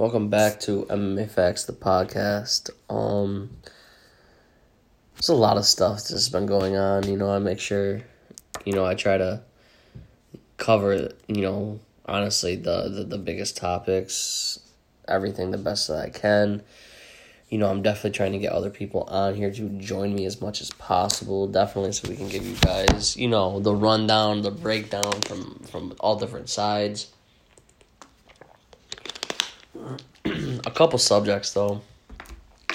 Welcome back to MMA Facts, the podcast. Um, there's a lot of stuff that's been going on. You know, I make sure, you know, I try to cover, you know, honestly the the, the biggest topics, everything the best that I can. You know, I'm definitely trying to get other people on here to join me as much as possible. Definitely, so we can give you guys, you know, the rundown, the breakdown from from all different sides a couple subjects though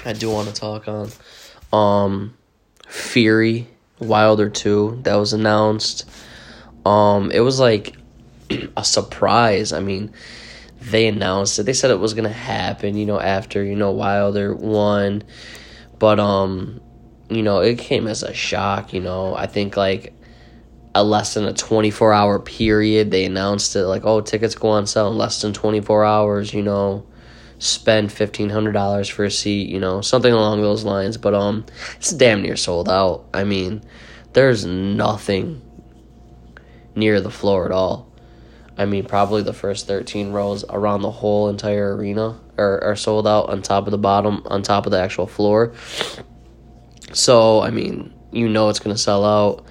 I do want to talk on. Um Fury Wilder 2 that was announced. Um it was like a surprise. I mean, they announced it. They said it was to happen, you know, after, you know, Wilder won. But um you know, it came as a shock, you know. I think like a less than a 24 hour period. They announced it like, oh, tickets go on sale in less than 24 hours, you know, spend $1,500 for a seat, you know, something along those lines. But um, it's damn near sold out. I mean, there's nothing near the floor at all. I mean, probably the first 13 rows around the whole entire arena are, are sold out on top of the bottom, on top of the actual floor. So, I mean, you know it's to sell out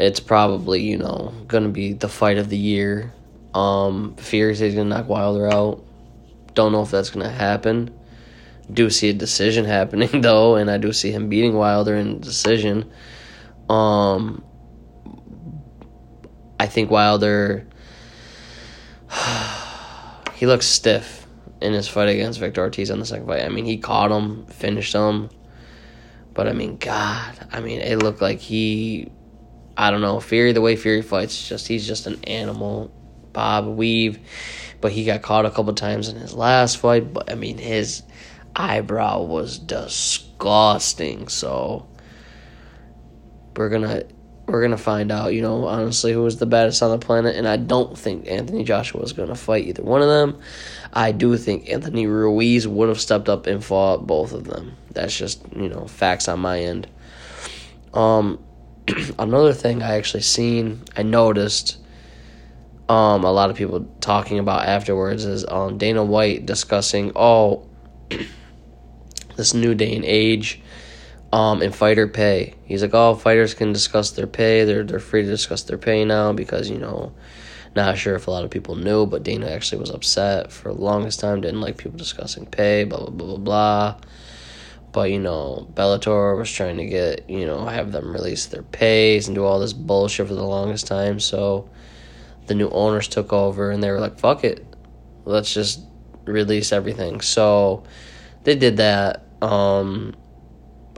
it's probably you know gonna be the fight of the year. Um, says he's gonna knock Wilder out. Don't know if that's gonna happen. Do see a decision happening though, and I do see him beating Wilder in decision. Um, I think Wilder. he looks stiff in his fight against Victor Ortiz on the second fight. I mean, he caught him, finished him, but I mean, God, I mean, it looked like he I don't know. Fury, the way Fury fights, just he's just an animal. Bob Weave, but he got caught a couple times in his last fight. But I mean, his eyebrow was disgusting. So we're gonna we're gonna find out. You know, honestly, who was the baddest on the planet, and I don't think Anthony Joshua was gonna fight either one of them. I do think Anthony Ruiz would have stepped up and fought both of them. That's just you know facts on my end. Um, another thing I actually seen, I noticed um, a lot of people talking about afterwards is um, Dana White discussing, oh, this new day and age um, in fighter pay. He's like, oh, fighters can discuss their pay. They're, they're free to discuss their pay now because, you know, not sure if a lot of people knew, but Dana actually was upset for the longest time, didn't like people discussing pay, blah, blah, blah, blah, blah. But, you know, Bellator was trying to get, you know, have them release their pays and do all this bullshit for the longest time. So the new owners took over and they were like, fuck it. Let's just release everything. So they did that. Um,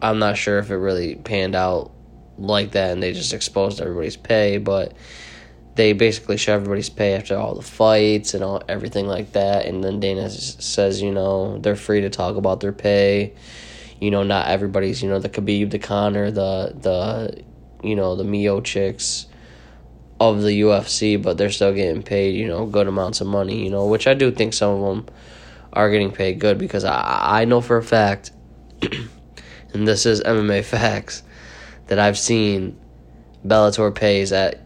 I'm not sure if it really panned out like that and they just exposed everybody's pay, but they basically show everybody's pay after all the fights and all everything like that. And then Dana says, you know, they're free to talk about their pay you know, not everybody's, you know, the Khabib, the Conor, the the you know, the Miocic's of the UFC, but they're still getting paid, you know, good amounts of money, you know, which I do think some of them are getting paid good because I I know for a fact and this is MMA facts that I've seen Bellator pays at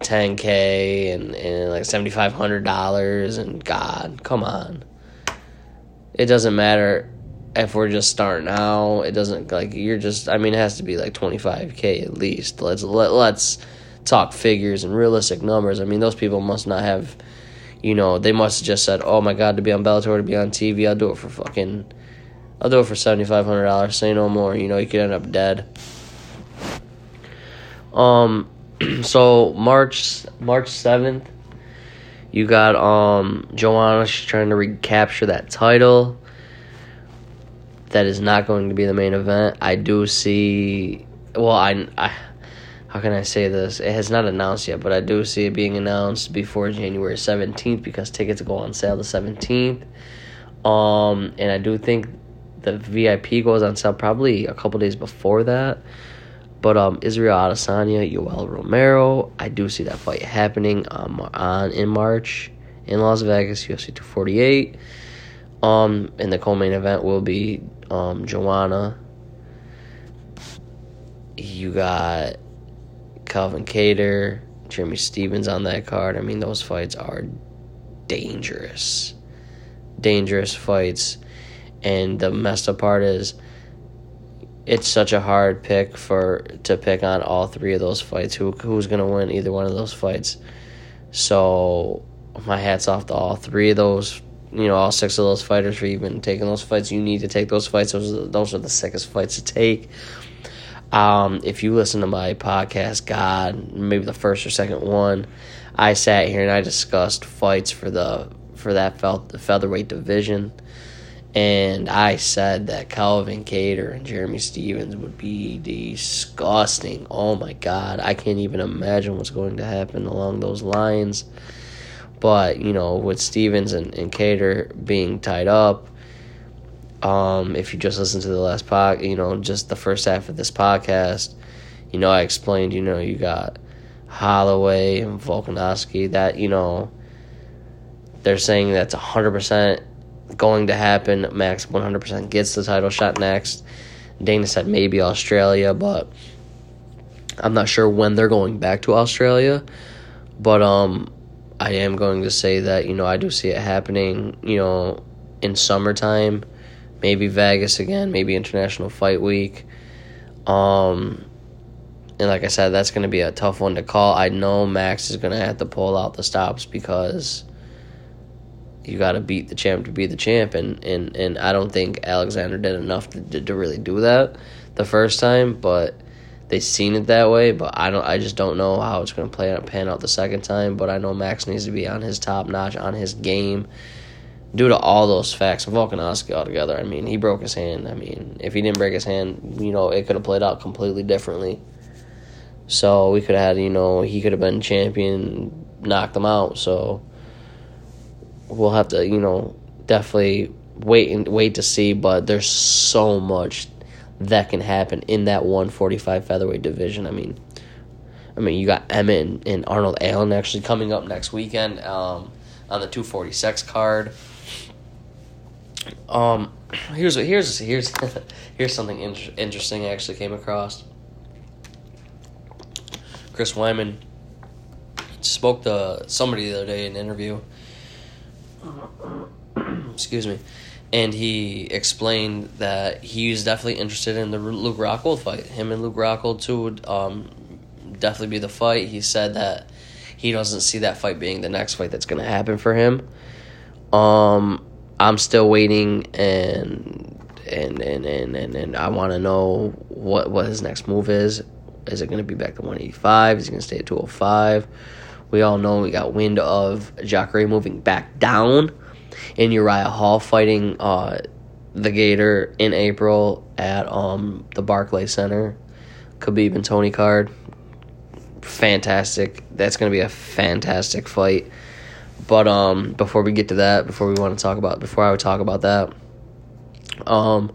10k and, and like $7500 and god come on it doesn't matter if we're just starting out, it doesn't like you're just. I mean, it has to be like twenty five k at least. Let's let let's talk figures and realistic numbers. I mean, those people must not have, you know, they must have just said, "Oh my God, to be on Bellator, to be on TV, I'll do it for fucking, I'll do it for seventy five hundred dollars. Say no more. You know, you could end up dead." Um, so March March seventh, you got um Joanna. She's trying to recapture that title that is not going to be the main event. I do see. Well, I, I how can I say this? It has not announced yet, but I do see it being announced before January seventeenth because tickets go on sale the seventeenth. Um, and I do think the VIP goes on sale probably a couple days before that. But um, Israel Adesanya, Yoel Romero, I do see that fight happening um, on in March in Las Vegas, UFC 248. Um, and the co-main event will be um, Joanna. You got Calvin Kattar, Jeremy Stevens on that card. I mean, those fights are dangerous. dangerous fights. And the messed up part is it's such a hard pick for to pick on all three of those fights. Who who's gonna win either one of those fights? So my hats off to all three of those. You know, all six of those fighters for even taking those fights. You need to take those fights. Those are, those are the sickest fights to take. Um, if you listen to my podcast, God, maybe the first or second one, I sat here and I discussed fights for the for that felt the featherweight division and I said that Calvin Kattar and Jeremy Stevens would be disgusting. Oh my God, I can't even imagine what's going to happen along those lines. But, you know, with Stevens and, and Kattar being tied up, um, if you just listen to the last pod, you know, just the first half of this podcast, you know, I explained, you know, you got Holloway and Volkanovski that, you know, they're saying that's 100% going to happen. Max 100% gets the title shot next. Dana said maybe Australia, but I'm not sure when they're going back to Australia. But um, I am going to say that you know I do see it happening. You know, in summertime, maybe Vegas again, maybe International Fight Week. Um, and like I said, that's going to be a tough one to call. I know Max is going to have to pull out the stops because you got to beat the champ to be the champ, and, and, and I don't think Alexander did enough to, to, really do that the first time, but they seen it that way. But I don't, I just don't know how it's going to play out, pan out the second time. But I know Max needs to be on his top notch, on his game, due to all those facts. Volkanovski altogether, I mean, he broke his hand. I mean, if he didn't break his hand, you know, it could have played out completely differently. So we could have had, you know, he could have been champion, knocked him out. So we'll have to, you know, definitely wait and wait to see. But there's so much that can happen in that 145 featherweight division. I mean, I mean, you got Emmett and, and Arnold Allen actually coming up next weekend um, on the 246 card. Um, here's here's here's here's something inter- interesting I actually came across. Chris Weidman spoke to somebody the other day in an interview, excuse me, and he explained that he was definitely interested in the Luke Rockhold fight. Him and Luke Rockhold too would um, definitely be the fight. He said that he doesn't see that fight being the next fight that's going to happen for him. Um, I'm still waiting and and and and and, and I want to know what what his next move is. Is it going to be back to 185? Is he going to stay at 205? We all know we got wind of Jacare moving back down and Uriah Hall fighting uh, the Gator in April at um, the Barclay Center. Khabib and Tony card. Fantastic. That's going to be a fantastic fight. But um, before we get to that, before we want to talk about, before I would talk about that, um,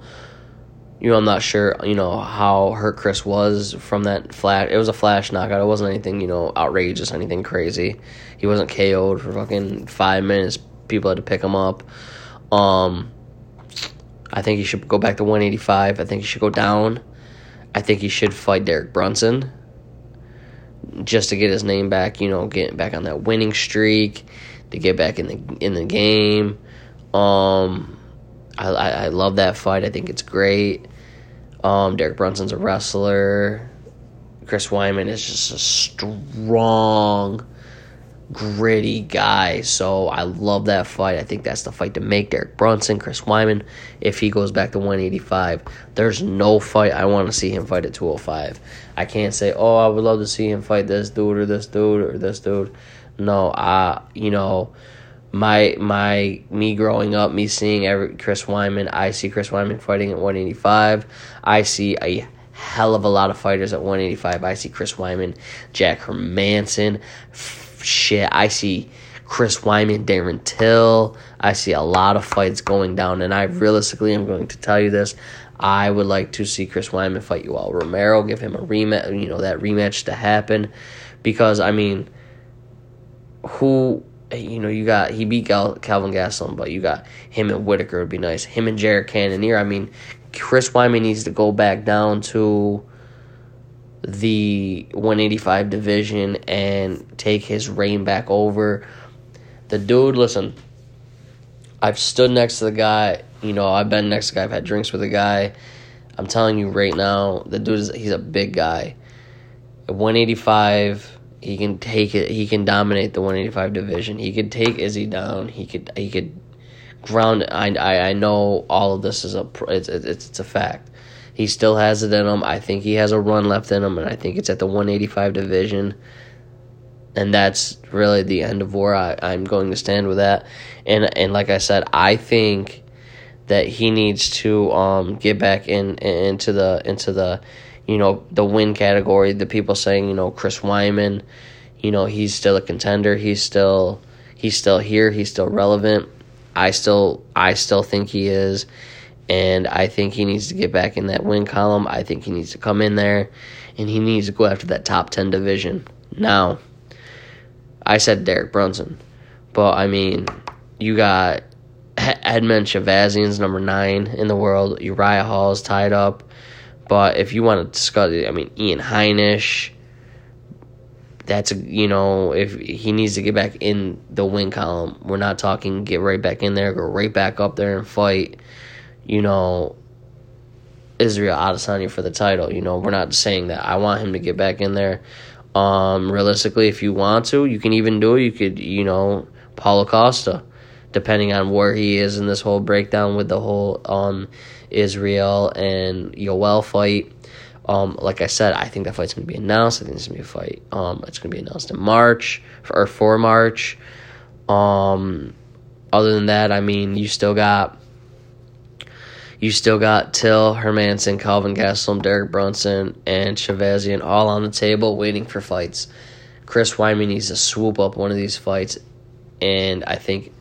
you know, I'm not sure, you know, how hurt Chris was from that flash. It was a flash knockout. It wasn't anything, you know, outrageous, anything crazy. He wasn't KO'd for fucking five minutes. People had to pick him up. Um, I think he should go back to 185. I think he should go down. I think he should fight Derek Brunson just to get his name back. You know, get back on that winning streak, to get back in the in the game. Um, I, I, I love that fight. I think it's great. Um, Derek Brunson's a wrestler. Chris Weidman is just a strong, gritty guy. So I love that fight. I think that's the fight to make. Derek Brunson, Chris Weidman, if he goes back to 185, there's no fight I want to see him fight at 205. I can't say, oh, I would love to see him fight this dude or this dude or this dude. No, I, you know, my my me growing up, me seeing every Chris Weidman, I see Chris Weidman fighting at 185. I see a hell of a lot of fighters at 185. I see Chris Weidman, Jack Hermansson, f- shit. I see Chris Weidman, Darren Till. I see a lot of fights going down, and I realistically am going to tell you this. I would like to see Chris Weidman fight Yoel Romero, give him a rematch, you know, that rematch to happen, because I mean, who you know, you got he beat Gal, Calvin Gastelum, but you got him and Whittaker would be nice. Him and Jared Cannonier. I mean, Chris Weidman needs to go back down to the 185 division and take his reign back over. The dude, listen, I've stood next to the guy. You know, I've been next to the guy. I've had drinks with the guy. I'm telling you right now, the dude is he's a big guy. At 185, he can take it. He can dominate the 185 division. He could take Izzy down. He could he could ground. I I, I know all of this is a it's it's it's a fact. He still has it in him. I think he has a run left in him, and I think it's at the 185 division. And that's really the end of where I, I'm going to stand with that. And and like I said, I think that he needs to um, get back in into the into the you know the win category. The people saying you know Chris Weidman, you know he's still a contender. He's still he's still here. He's still relevant. I still I still think he is, and I think he needs to get back in that win column. I think he needs to come in there, and he needs to go after that top ten division. Now, I said Derek Brunson, but I mean you got Edmen Shahbazyan's number nine in the world. Uriah Hall's tied up. But if you want to discuss I mean, Ian Heinisch, that's a, you know, if he needs to get back in the win column, we're not talking get right back in there, go right back up there and fight, you know, Israel Adesanya for the title. You know, we're not saying that. I want him to get back in there. Um, realistically, if you want to, you can even do it. You could, you know, Paulo Costa depending on where he is in this whole breakdown with the whole um, Israel and Yoel fight. Um, like I said, I think that fight's gonna be announced. I think it's gonna be a fight. Um, it's gonna be announced in March or for March. Um, other than that, I mean, you still got you still got Till, Hermansson, Calvin Gastelum, Derek Brunson, and Shahbazyan all on the table waiting for fights. Chris Weidman needs to swoop up one of these fights, and I think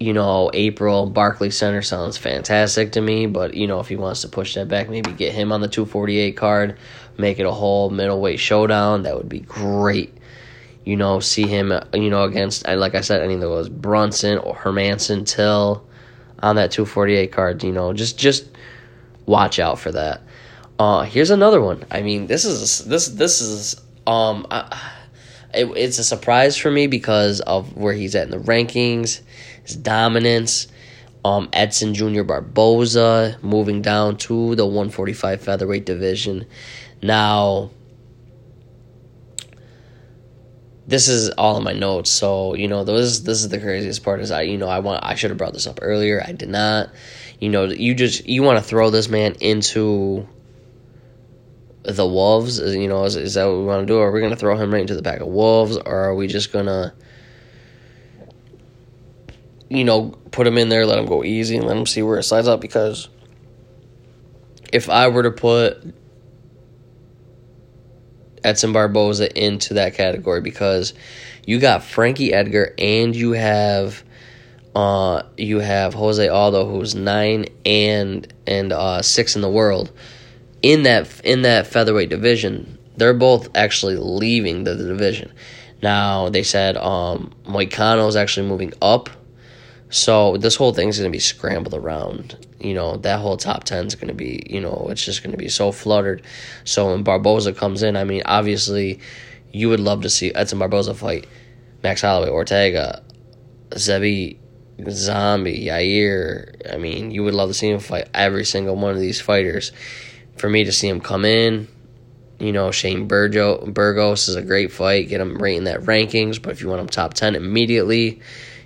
you know, April Barclay Center sounds fantastic to me, but you know, if he wants to push that back, maybe get him on the 248 card, make it a whole middleweight showdown, that would be great. You know, see him, you know, against, like I said, I think there was Brunson or Hermansson Till on that 248 card, you know, just just watch out for that. Uh, here's another one. I mean, this is this this is um, I, it, it's a surprise for me because of where he's at in the rankings his dominance. Um, Edson Jr. Barboza moving down to the 145 featherweight division. Now, this is all in my notes, so you know this. This is the craziest part. Is I, you know, I want. I should have brought this up earlier. I did not. You know, you just you want to throw this man into the wolves. You know, is, is that what we want to do? Are we going to throw him right into the pack of wolves, or are we just gonna? You know, put them in there, let them go easy, and let them see where it slides up. Because if I were to put Edson Barboza into that category, because you got Frankie Edgar and you have uh you have Jose Aldo who's nine and and uh six in the world in that in that featherweight division. They're both actually leaving the, the division. Now they said um Moicano is actually moving up so this whole thing's going to be scrambled around. You know, that whole top 10 is going to be, you know, it's just going to be so fluttered. So when Barboza comes in, I mean, obviously, you would love to see Edson Barboza fight Max Holloway, Ortega, Zebi, Zombie, Yair. I mean, you would love to see him fight every single one of these fighters. For me to see him come in, you know, Shane Burgo, Burgos is a great fight. Get him right in that rankings. But if you want him top 10 immediately,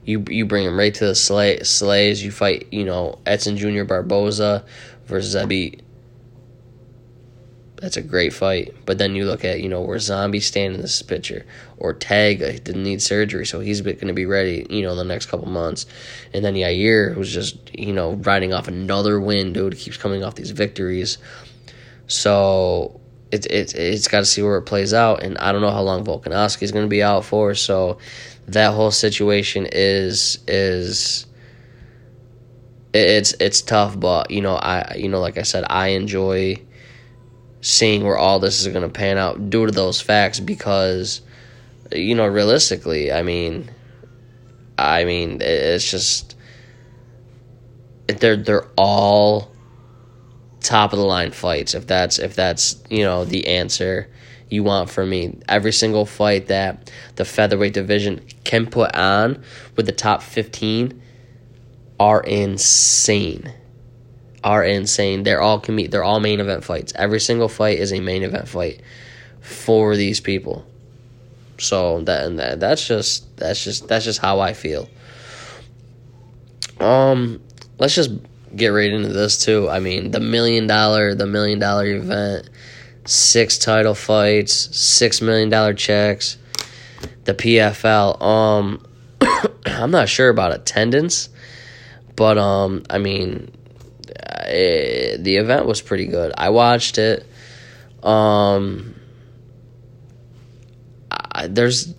you you bring him right to the slay, slays. You fight, you know, Edson Jr. Barboza versus Zebi. That's a great fight. But then you look at, you know, where Zombie stand in this picture. Ortega didn't need surgery, so he's going to be ready, you know, in the next couple months. And then Yair, who's just, you know, riding off another win, dude, keeps coming off these victories. So it's it, it's got to see where it plays out. And I don't know how long Volkanovski is going to be out for. So that whole situation is is it's it's tough, but you know I you know like I said I enjoy seeing where all this is going to pan out due to those facts because you know realistically I mean I mean it's just they're they're all top of the line fights if that's if that's you know the answer you want from me. Every single fight that the featherweight division can put on with the top 15, are insane. Are insane. They're all can be, they're all main event fights. Every single fight is a main event fight for these people. So that and that that's just that's just that's just how I feel. Um let's just get right into this too. I mean, the million dollar the million dollar event, six title fights, six million dollar checks, the PFL. Um I'm not sure about attendance, but um I mean it, the event was pretty good. I watched it. Um I, there's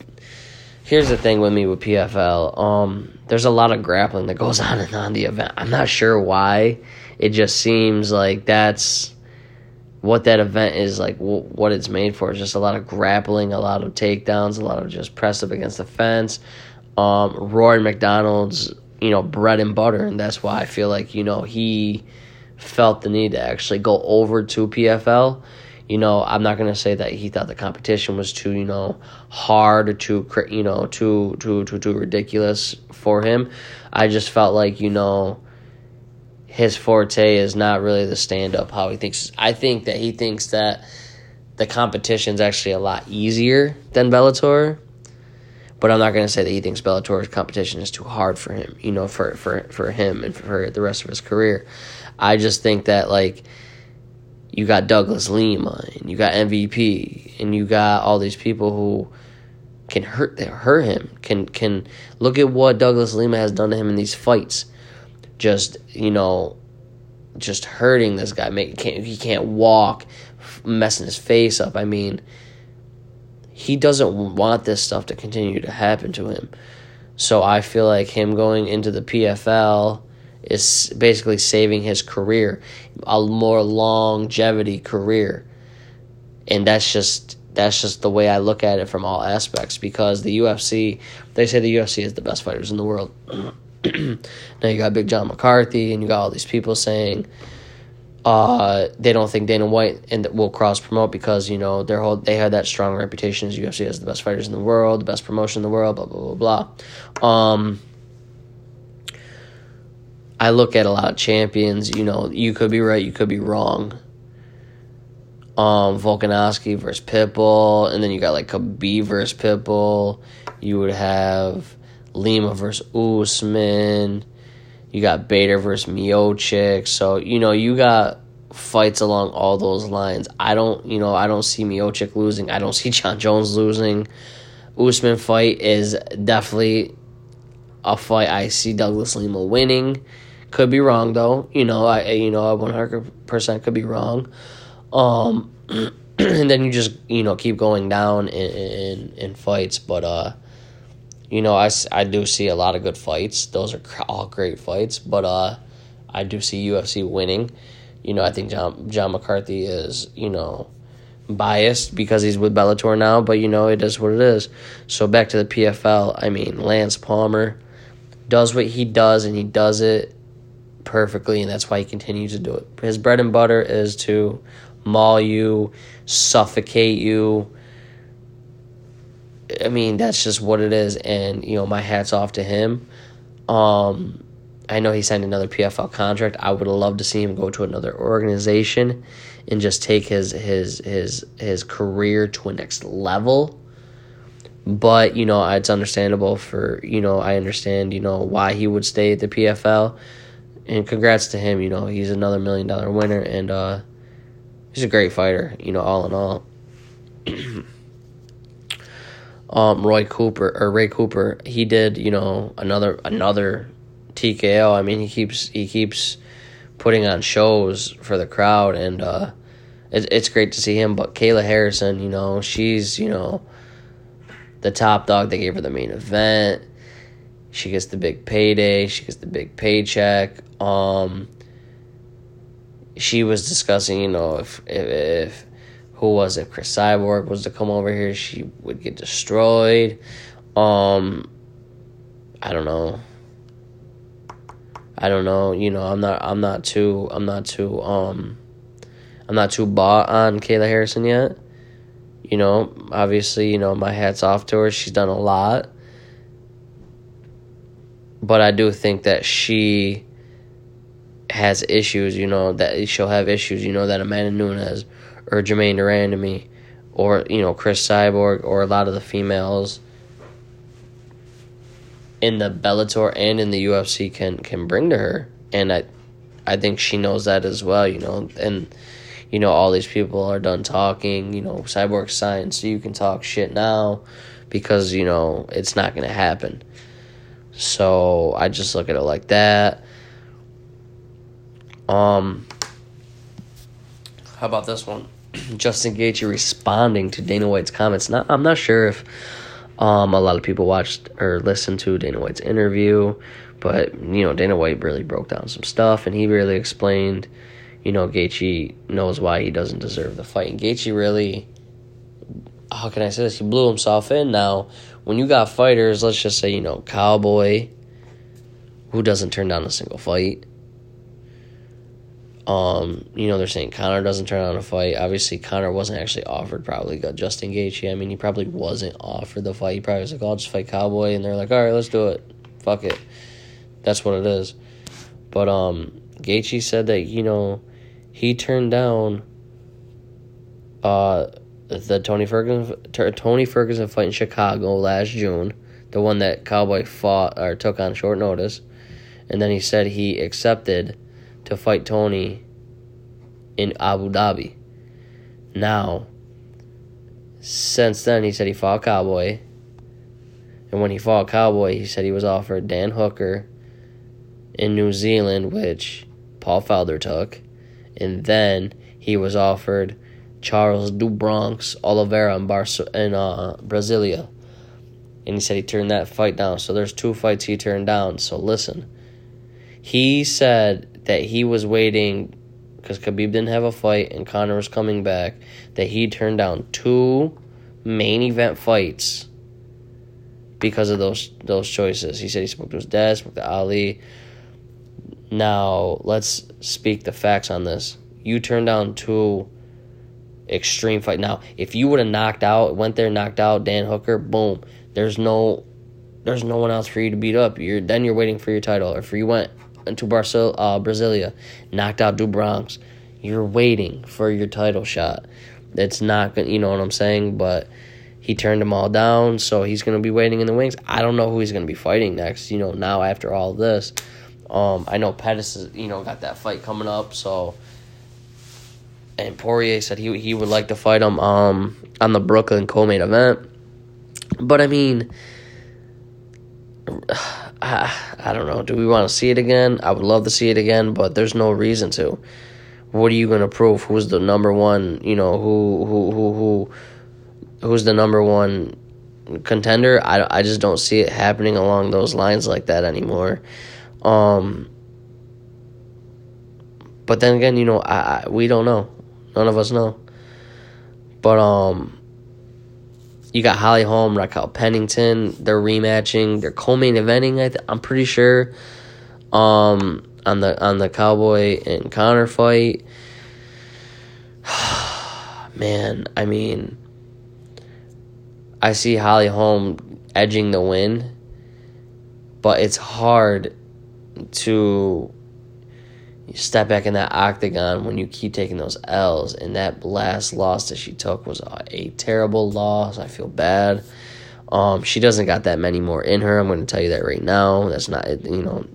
here's the thing with me with PFL. Um, there's a lot of grappling that goes on and on the event. I'm not sure why. It just seems like that's what that event is like. W- what it's made for is just a lot of grappling, a lot of takedowns, a lot of just press up against the fence. Um, Rory MacDonald's, you know, bread and butter, and that's why I feel like you know he felt the need to actually go over to PFL you know, I'm not gonna say that he thought the competition was too, you know, hard or too, you know, too, too, too, too ridiculous for him. I just felt like, you know, his forte is not really the stand up. How he thinks, I think that he thinks that the competition's actually a lot easier than Bellator. But I'm not gonna say that he thinks Bellator's competition is too hard for him. You know, for for for him and for the rest of his career. I just think that like you got Douglas Lima and you got MVP and you got all these people who can hurt hurt him can can look at what Douglas Lima has done to him in these fights just you know just hurting this guy make can't he can't walk messing his face up I mean he doesn't want this stuff to continue to happen to him so I feel like him going into the PFL is basically saving his career, a more longevity career. And that's just that's just the way I look at it from all aspects because the UFC, they say the UFC is the best fighters in the world. now you got Big John McCarthy and you got all these people saying uh, they don't think Dana White and will cross promote because you know their whole they had that strong reputation as UFC as the best fighters in the world, the best promotion in the world, blah blah blah blah. Um, I look at a lot of champions, you know, you could be right, you could be wrong. Um, Volkanovski versus Pitbull, and then you got like Khabib versus Pitbull. You would have Lima versus Usman. You got Bader versus Miocic. So, you know, you got fights along all those lines. I don't, you know, I don't see Miocic losing. I don't see Jon Jones losing. Usman fight is definitely a fight I see Douglas Lima winning. Could be wrong though. You know, I you know I one hundred percent could be wrong. Um, and then you just you know keep going down in, in in fights, but uh, you know I I do see a lot of good fights. Those are all great fights, but uh, I do see UFC winning. You know, I think John John McCarthy is you know biased because he's with Bellator now, but you know it is what it is. So back to the PFL. I mean, Lance Palmer does what he does, and he does it perfectly, and that's why he continues to do it. His bread and butter is to maul you, suffocate you. I mean, that's just what it is, and you know, my hat's off to him. Um, I know he signed another PFL contract. I would love to see him go to another organization and just take his his his his career to a next level. But you know, it's understandable for you know I understand you know why he would stay at the PFL and congrats to him. You know, he's another million dollar winner, and uh, he's a great fighter. You know, all in all. um, Roy Cooper or Ray Cooper, he did. You know, another another TKO. I mean, he keeps he keeps putting on shows for the crowd, and uh, it, it's great to see him. But Kayla Harrison, you know, she's you know the top dog. They gave her the main event. She gets the big payday. She gets the big paycheck. Um, she was discussing, you know, if, if, if who was it? Cris Cyborg was to come over here, she would get destroyed. Um, I don't know. I don't know. You know, I'm not. I'm not too. I'm not too. Um, I'm not too bought on Kayla Harrison yet. You know, obviously, you know my hats off to her. She's done a lot. but I do think that she has issues, you know, that she'll have issues, you know, that Amanda Nunes or Germaine de Randamie, or, you know, Cris Cyborg or a lot of the females in the Bellator and in the UFC can can bring to her. And I I think she knows that as well, you know, and you know, all these people are done talking, you know, Cyborg signed so you can talk shit now because, you know, it's not gonna happen. So I just look at it like that. Um, how about this one? Justin Gaethje responding to Dana White's comments. Not, I'm not sure if um, a lot of people watched or listened to Dana White's interview, but you know Dana White really broke down some stuff, and he really explained, you know, Gaethje knows why he doesn't deserve the fight, and Gaethje really, how can I say this? He blew himself in. Now, when you got fighters, let's just say you know Cowboy, who doesn't turn down a single fight um, you know, they're saying Conor doesn't turn on a fight. Obviously, Conor wasn't actually offered probably Justin Gaethje. I mean, he probably wasn't offered the fight. He probably was like, "I'll just fight Cowboy," and they're like, "All right, let's do it. Fuck it." That's what it is. But um, Gaethje said that you know he turned down uh the Tony Ferguson Tony Ferguson fight in Chicago last June, the one that Cowboy fought or took on short notice, and then he said he accepted to fight Tony in Abu Dhabi. Now, since then, he said he fought Cowboy. And when he fought Cowboy, he said he was offered Dan Hooker in New Zealand, which Paul Felder took. And then he was offered Charles do Bronx Oliveira in, Bar- in uh, Brasilia. And he said he turned that fight down. So there's two fights he turned down. So listen. He said that he was waiting because Khabib didn't have a fight and Conor was coming back, that he turned down two main event fights because of those those choices. He said he spoke to his dad, spoke to Ali. Now let's speak the facts on this. You turned down two extreme fight. Now, if you would have knocked out, went there, knocked out Dan Hooker, boom. There's no, there's no one else for you to beat up. You're then you're waiting for your title. Or if you went into Barcel- uh, Brasilia, knocked out do Bronx. You're waiting for your title shot. It's not going to, you know what I'm saying? But he turned them all down, so he's going to be waiting in the wings. I don't know who he's going to be fighting next, you know, now after all this. Um, I know Pettis, is, you know, got that fight coming up, so. And Poirier said he he would like to fight him um, on the Brooklyn co-main event. But I mean, I, I don't know. Do we want to see it again? I would love to see it again, but there's no reason to. What are you going to prove? Who's the number one? You know who who who who who's the number one contender? I, I just don't see it happening along those lines like that anymore. Um, but then again, you know, I, I we don't know. None of us know. But um, you got Holly Holm, Raquel Pennington. They're rematching. They're co-main eventing. I I'm pretty sure. Um, on the on the Cowboy and Conor fight. Man, I mean, I see Holly Holm edging the win, but it's hard to step back in that octagon when you keep taking those L's. And that last loss that she took was a, terrible loss. I feel bad. Um, she doesn't got that many more in her. I'm going to tell you that right now. That's not, you know,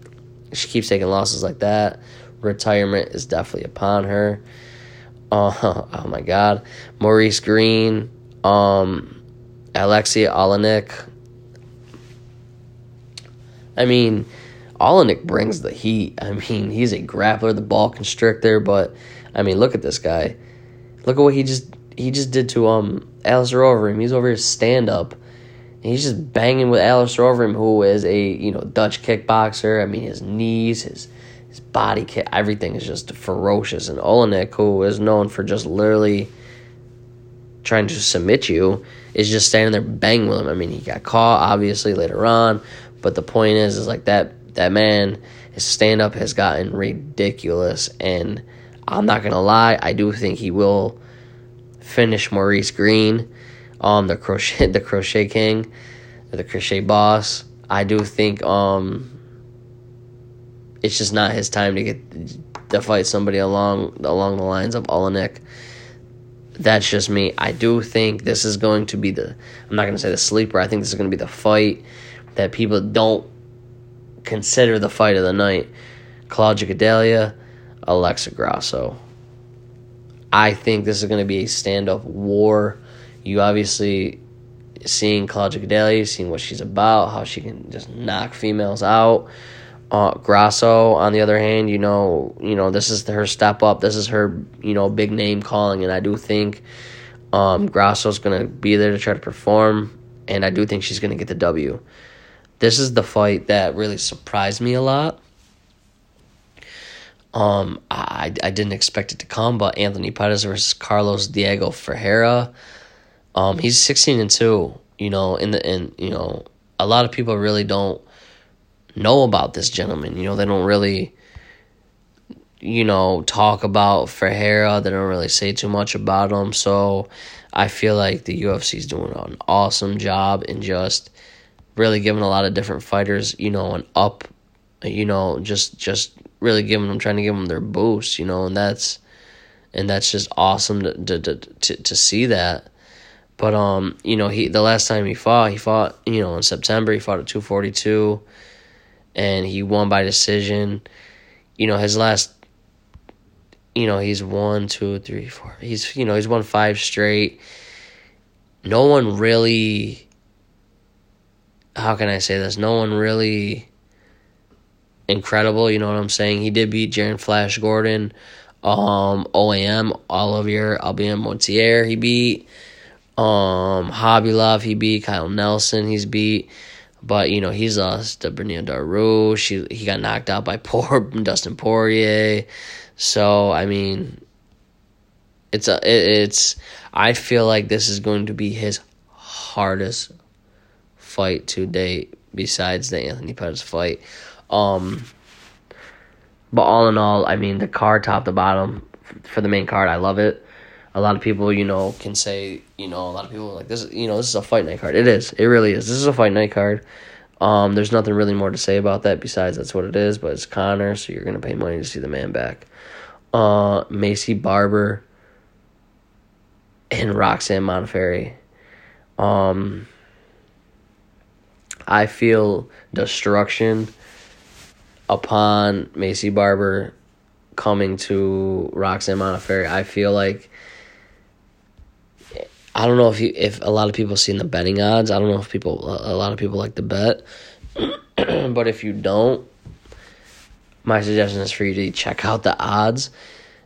she keeps taking losses like that. Retirement is definitely upon her. Uh, oh my God, Maurice Greene, um, Aleksei Oleinik. I mean, Oleinik brings the heat. I mean, he's a grappler, the boa constrictor, but I mean, look at this guy. Look at what he just he just did to um Alistair Overeem. He's over here stand up. He's just banging with Alistair Overeem, who is a you know Dutch kickboxer. I mean, his knees, his his body kick, everything is just ferocious. And Oleinik, who is known for just literally trying to submit you, is just standing there banging with him. I mean, he got caught obviously later on, but the point is, is like that that man, his stand up has gotten ridiculous. And I'm not gonna lie, I do think he will finish Maurice Greene, um, the crochet, the crochet king, the crochet boss. I do think um, it's just not his time to get to fight somebody along along the lines of Oleinik. That's just me. I do think this is going to be the. I'm not going to say the sleeper. I think this is going to be the fight that people don't consider the fight of the night. Claudia Gadelha, Alexa Grasso. I think this is going to be a standoff war. You obviously seeing Claudia Gadelha, seeing what she's about, how she can just knock females out. Uh, Grasso, on the other hand, you know, you know, this is her step up. This is her, you know, big name calling, and I do think um, Grasso's gonna be there to try to perform, and I do think she's gonna get the W. This is the fight that really surprised me a lot. Um, I I didn't expect it to come, but Anthony Pettis versus Carlos Diego Ferreira. Um, he's sixteen and two. You know, in the in you know, a lot of people really don't know about this gentleman. You know, they don't really, you know, talk about Ferreira. They don't really say too much about him. So I feel like the UFC is doing an awesome job in just really giving a lot of different fighters, you know, an up, you know, just just really giving them, trying to give them their boost, you know, and that's and that's just awesome to to to, to see that. But um, you know, he the last time he fought, he fought, you know, in September, he fought at 242 and he won by decision. You know, his last you know, he's one, two, three, four. He's you know, he's won five straight. No one really how can I say this? No one really incredible, you know what I'm saying? He did beat Jaron Flash Gordon, um, OAM, Olivier Aubin Mercier. he beat. Um, Khabilov, he beat Kyle Nelson, he's beat. But you know he's lost to Beneil Dariush. He he got knocked out by poor Dustin Poirier. So I mean, it's a it, it's. I feel like this is going to be his hardest fight to date, besides the Anthony Pettis fight. Um, but all in all, I mean the card top to bottom for the main card, I love it. A lot of people, you know, can say, you know, a lot of people like this. You know, this is a fight night card. It is. It really is. This is a fight night card. Um, there's nothing really more to say about that besides that's what it is. But it's Conor, so you're gonna pay money to see the man back. Uh, Maycee Barber and Roxanne Modafferi. Um, I feel destruction upon Maycee Barber coming to Roxanne Modafferi. I feel like I don't know if you if a lot of people seen the betting odds. I don't know if people a lot of people like to bet, but if you don't, my suggestion is for you to check out the odds.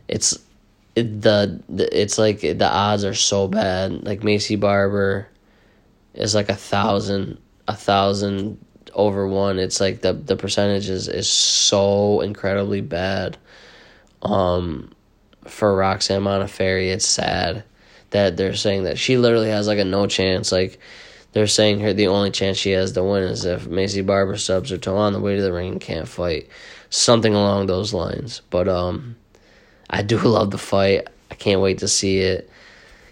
It's it, the, the it's like the odds are so bad. Like Maycee Barber is like a thousand a thousand over one. It's like the the percentage is, is so incredibly bad. Um, for Roxanne Modafferi, it's sad that they're saying that she literally has like a no chance. Like they're saying her the only chance she has to win is if Maycee Barber subs her toe on the way to the ring and can't fight. Something along those lines. But um I do love the fight. I can't wait to see it.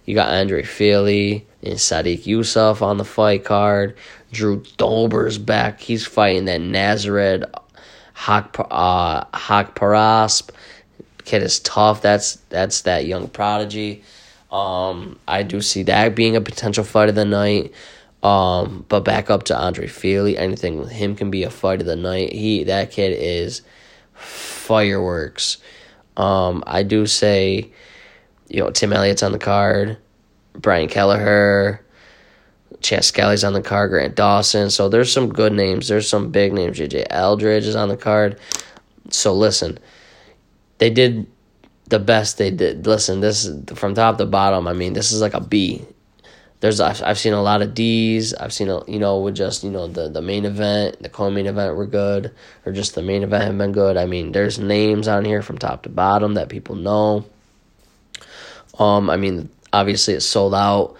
You got Andre Fili and Sodiq Yusuff on the fight card. Drew Dober's back. He's fighting that Nazareth Hak uh, Haqparast. Kid is tough. That's that's that young prodigy. Um, I do see that being a potential fight of the night. Um, but back up to Andre Fili. Anything with him can be a fight of the night. He that kid is fireworks. Um, I do say, you know, Tim Elliott's on the card, Brian Kelleher, Chas Skelly's on the card, Grant Dawson. So there's some good names. There's some big names. JJ Aldrich is on the card. So listen, they did the best they did. Listen, this is from top to bottom. I mean, this is like a B. There's I've, I've seen a lot of D's. I've seen a, you know with just you know the the main event, the co-main event were good, or just the main event have been good. I mean, there's names on here from top to bottom that people know. Um, I mean, obviously it's sold out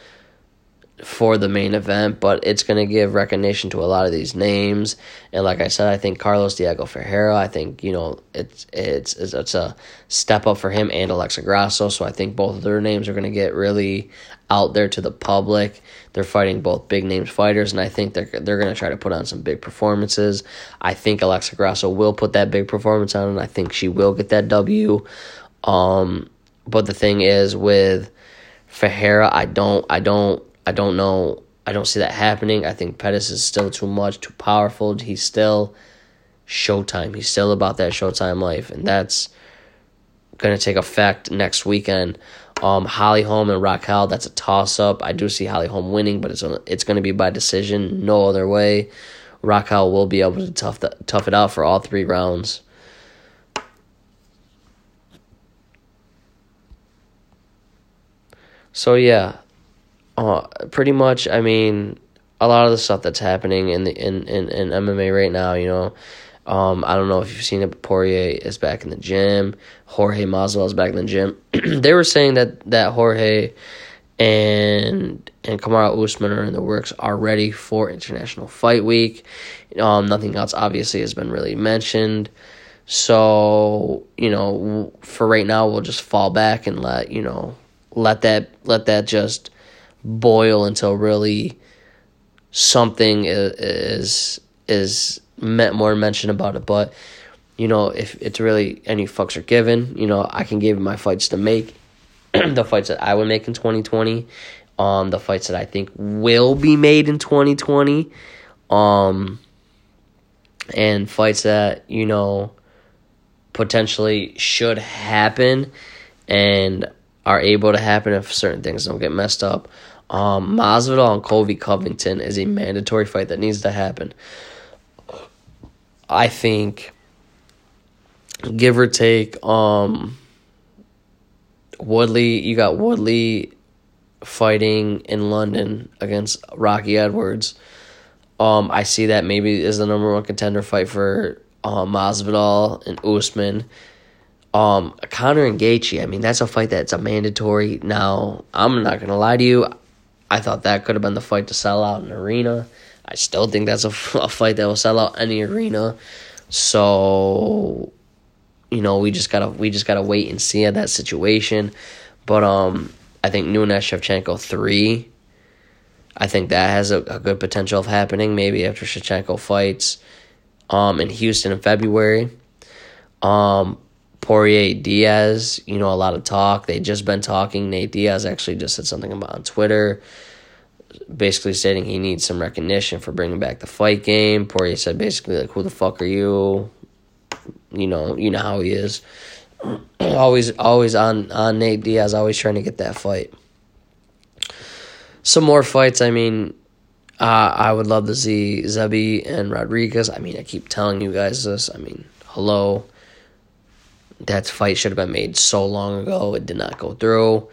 for the main event, but it's going to give recognition to a lot of these names. And like I said, I think Carlos Diego Ferreira, I think, you know, it's it's it's, a step up for him and Alexa Grasso, so I think both of their names are going to get really out there to the public. They're fighting both big names fighters and I think they're they're going to try to put on some big performances. I think Alexa Grasso will put that big performance on and I think she will get that W. Um but the thing is with Ferreira, I don't I don't I don't know. I don't see that happening. I think Pettis is still too much, too powerful. He's still Showtime. He's still about that Showtime life, and that's going to take effect next weekend. Um, Holly Holm and Raquel, that's a toss up. I do see Holly Holm winning, but it's it's going to be by decision, no other way. Raquel will be able to tough the, tough it out for all three rounds. So yeah, uh, pretty much. I mean, a lot of the stuff that's happening in the in, in, in MMA right now, you know. Um, I don't know if you've seen it, but Poirier is back in the gym. Jorge Masvidal is back in the gym. they were saying that that Jorge and and Kamaru Usman are in the works already for International Fight Week. Um, nothing else obviously has been really mentioned. So you know, for right now, we'll just fall back and let you know let that let that just boil until really something is is, met more mention about it. But you know, if it's really any fucks are given, you know, I can give my fights to make, the fights that I would make in twenty twenty, um, the fights that I think will be made in twenty twenty, um, and fights that you know potentially should happen and are able to happen if certain things don't get messed up. Um, Masvidal and Colby Covington is a mandatory fight that needs to happen. I think, give or take, um, Woodley, you got Woodley fighting in London against Rocky Edwards. Um, I see that maybe is the number one contender fight for um, Masvidal and Usman. Um, Conor and Gaethje, I mean, that's a fight that's a mandatory. Now, I'm not gonna lie to you. I thought that could have been the fight to sell out an arena. I still think that's a, a fight that will sell out any arena. So, you know, we just gotta we just gotta wait and see at that situation. But um, I think Nunes Shevchenko three. I think that has a, a good potential of happening. Maybe after Shevchenko fights, um, in Houston in February. Um, Poirier Diaz, you know, a lot of talk. They just been talking. Nate Diaz actually just said something about on Twitter, basically stating he needs some recognition for bringing back the fight game. Poirier said basically like, "Who the fuck are you?" You know, you know how he is. always, always on on Nate Diaz, always trying to get that fight. Some more fights. I mean, uh, I would love to see Zebi and Rodriguez. I mean, I keep telling you guys this. I mean, hello. That fight should have been made so long ago. It did not go through.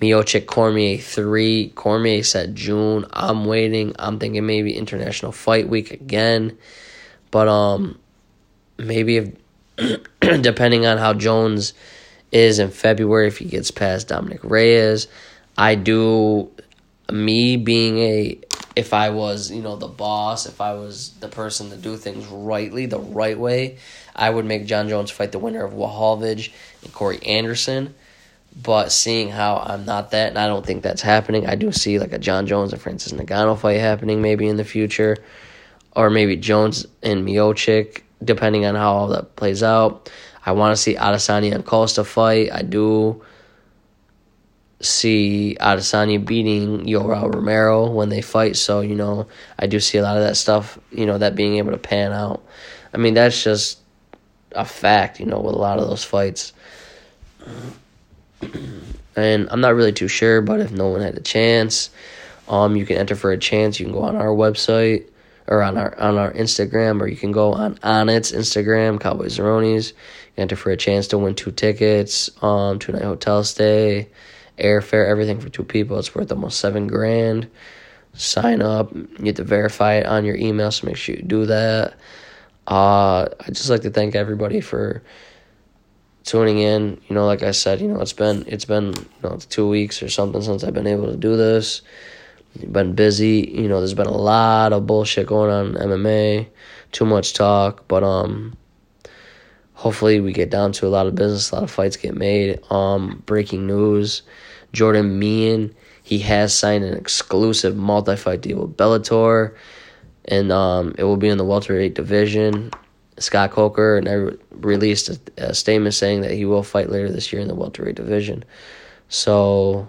Miocic Cormier 3. Cormier said June. I'm waiting. I'm thinking maybe International Fight Week again. But um maybe if depending on how Jones is in February if he gets past Dominick Reyes, I do me being a if I was, you know, the boss, if I was the person to do things rightly, the right way, I would make Jon Jones fight the winner of Blachowicz and Corey Anderson. But seeing how I'm not that, and I don't think that's happening, I do see like a Jon Jones and Francis Ngannou fight happening maybe in the future, or maybe Jones and Miocic, depending on how all that plays out. I want to see Adesanya and Costa fight. I do see Adesanya beating Yoel Romero when they fight. So, you know, I do see a lot of that stuff, you know, that being able to pan out. I mean, that's just a fact, you know, with a lot of those fights. And I'm not really too sure, but if no one had a chance, um, you can enter for a chance. You can go on our website or on our on our Instagram, or you can go on on its Instagram, Cowboys Cerrone's. Enter for a chance to win two tickets, um, two night hotel stay, airfare, everything for two people. It's worth almost seven grand. Sign up. You have to verify it on your email, so make sure you do that. Uh, I'd just like to thank everybody for tuning in. You know, like I said, you know, it's been it's been you know two weeks or something since I've been able to do this. Been busy, you know. There's been a lot of bullshit going on in MMA, too much talk, but um, hopefully we get down to a lot of business, a lot of fights get made. Um, breaking news: Jordan Mein he has signed an exclusive multi-fight deal with Bellator, and um, it will be in the welterweight division. Scott Coker and I released a, a, statement saying that he will fight later this year in the welterweight division. So,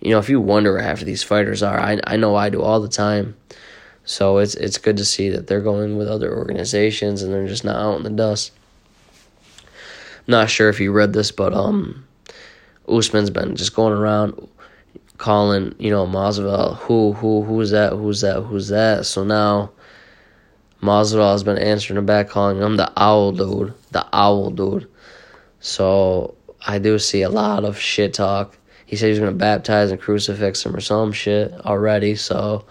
you know, if you wonder where half of these fighters are, I I know I do all the time. So it's it's good to see that they're going with other organizations and they're just not out in the dust. Not sure if you read this, but um, Usman's been just going around calling, you know, Masvidal, who, who, who's that, who's that, who's that. So now Masvidal has been answering the back, calling him the owl dude, the owl dude. So I do see a lot of shit talk. He said he's gonna baptize and crucifix him or some shit already. So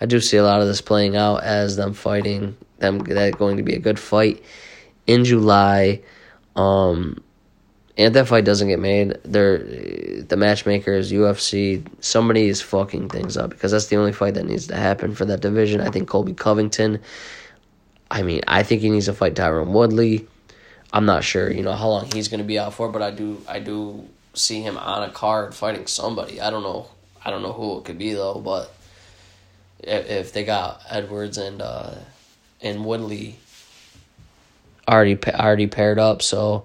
I do see a lot of this playing out as them fighting. Them that going to be a good fight in July. Um, and that fight doesn't get made, they're the matchmakers, UFC, somebody is fucking things up because that's the only fight that needs to happen for that division. I think Colby Covington. I mean, I think he needs to fight Tyron Woodley. I'm not sure, you know, how long he's going to be out for, but I do, I do see him on a card fighting somebody. I don't know, I don't know who it could be though, but if, if they got Edwards and uh, and Woodley already already paired up, so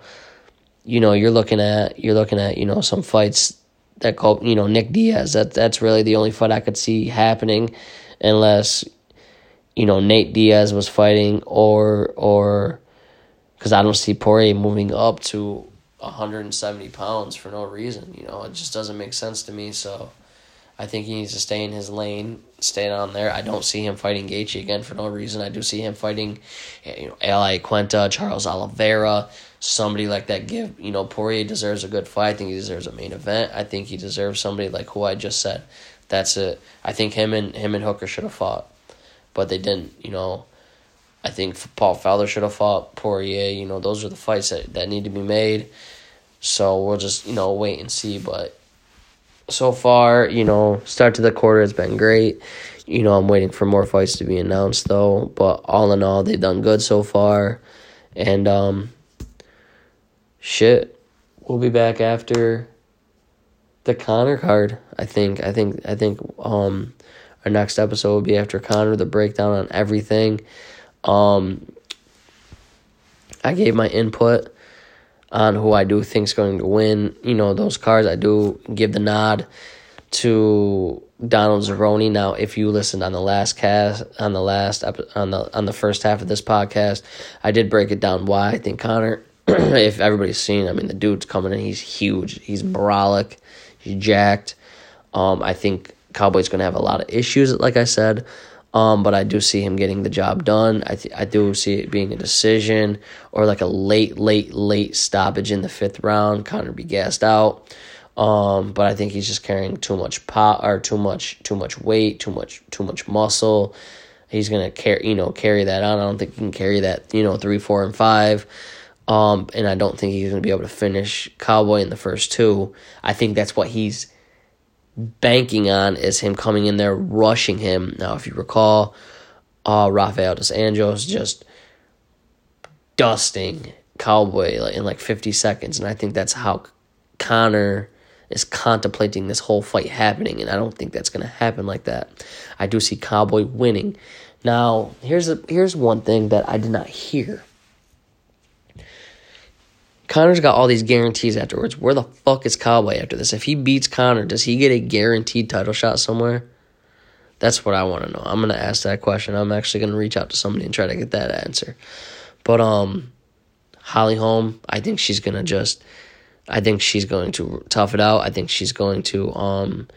you know, you're looking at you're looking at you know some fights that call you know Nick Diaz. That that's really the only fight I could see happening, unless you know Nate Diaz was fighting or or because I don't see Poirier moving up to 170 pounds for no reason. You know, it just doesn't make sense to me. So I think he needs to stay in his lane, stay on there. I don't see him fighting Gaethje again for no reason. I do see him fighting, eh, you know, Al Iaquinta, Charles Oliveira, somebody like that. Give you know Poirier deserves a good fight. I think he deserves a main event. I think he deserves somebody like who I just said. That's it. I think him and him and Hooker should have fought, but they didn't. You know, I think Paul Felder should have fought Poirier. You know, those are the fights that that need to be made. So we'll just you know wait and see, but so far, you know, start to the quarter has been great. You know, I'm waiting for more fights to be announced though, but all in all, they've done good so far. And um shit, we'll be back after the Conor card. I think I think I think um our next episode will be after Conor the breakdown on everything. Um I gave my input on who I do think is going to win. You know, those cards, I do give the nod to Donald Cerrone. Now, if you listened on the last cast, on the last on the on the first half of this podcast, I did break it down why I think Conor. if everybody's seen, I mean, the dude's coming in. He's huge. He's brolic. He's jacked. Um, I think Cowboy's going to have a lot of issues, like I said. Um, but I do see him getting the job done. I th- I do see it being a decision or like a late, late, late stoppage in the fifth round. Conor be gassed out. Um, but I think he's just carrying too much pot or too much too much weight, too much too much muscle. He's gonna carry you know carry that on. I don't think he can carry that you know three, four, and five. Um, and I don't think he's gonna be able to finish Cowboy in the first two. I think that's what he's banking on is him coming in there rushing him. Now, if you recall, uh, Rafael dos Anjos just dusting Cowboy in like 50 seconds, and I think that's how Conor is contemplating this whole fight happening, and I don't think that's going to happen like that. I do see Cowboy winning. Now, here's a here's one thing that I did not hear Conor's got all these guarantees afterwards. Where the fuck is Cowboy after this? If he beats Conor, does he get a guaranteed title shot somewhere? That's what I want to know. I'm gonna ask that question. I'm actually gonna reach out to somebody and try to get that answer. But um, Holly Holm, I think she's gonna just, I think she's going to tough it out. I think she's going to um,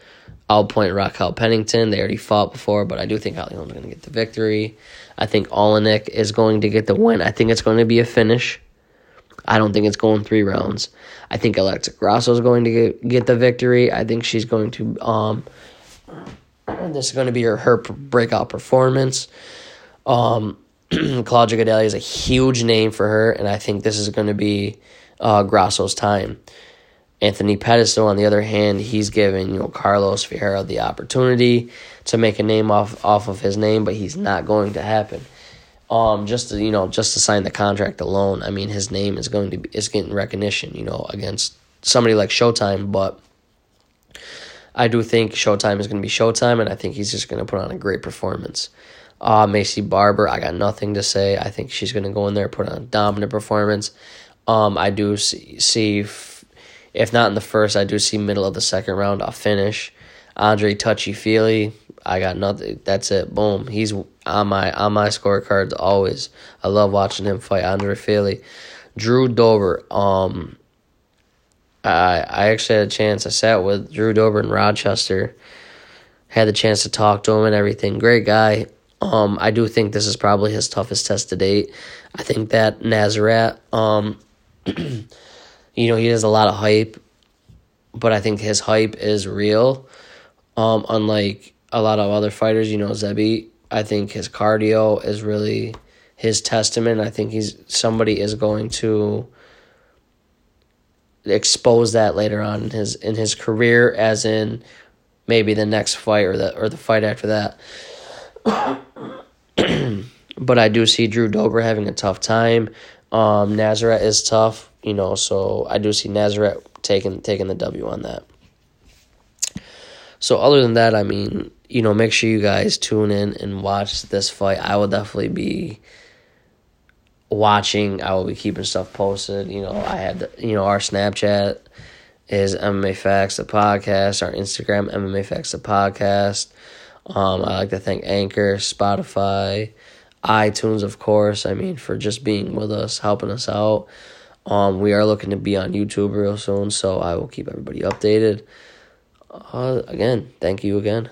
outpoint Raquel Pennington. They already fought before, but I do think Holly Holm's gonna get the victory. I think Oleinik is going to get the win. I think it's going to be a finish. I don't think it's going three rounds. I think Alexa Grasso is going to get, get the victory. I think she's going to um this is going to be her, her breakout performance. Um Claudia Gadelha is a huge name for her, and I think this is going to be uh, Grasso's time. Anthony Pettis, on the other hand, he's giving you know Carlos Ferreira the opportunity to make a name off off of his name, but he's not going to happen. Um, just to you know, just to sign the contract alone, I mean, his name is going to be is getting recognition, you know, against somebody like Showtime, but I do think Showtime is going to be Showtime, and I think he's just going to put on a great performance. Uh, Maycee Barber, I got nothing to say. I think she's going to go in there, put on a dominant performance. Um, I do see, see if not in the first, I do see middle of the second round. I'll finish. Andre Touchy Fili. I got nothing. That's it. Boom. He's on my on my scorecards always. I love watching him fight Andre Fili. Drew Dober. Um, I I actually had a chance. I sat with Drew Dober in Rochester. Had the chance to talk to him and everything. Great guy. Um, I do think this is probably his toughest test to date. I think that Nasrat. Um. you know, he has a lot of hype, but I think his hype is real. Um, unlike a lot of other fighters, you know, Zebi, I think his cardio is really his testament. I think he's somebody is going to expose that later on in his in his career, as in maybe the next fight or the or the fight after that. but I do see Drew Dober having a tough time. Um, Nasrat is tough you know, so I do see Nasrat taking taking the W on that. So other than that, I mean, you know, make sure you guys tune in and watch this fight. I will definitely be watching. I will be keeping stuff posted. You know, I had the, you know our Snapchat is MMA Facts the podcast. Our Instagram MMA Facts the podcast. Um, I like to thank Anchor, Spotify, iTunes, of course. I mean, for just being with us, helping us out. Um, we are looking to be on YouTube real soon, so I will keep everybody updated. Uh, again, thank you again.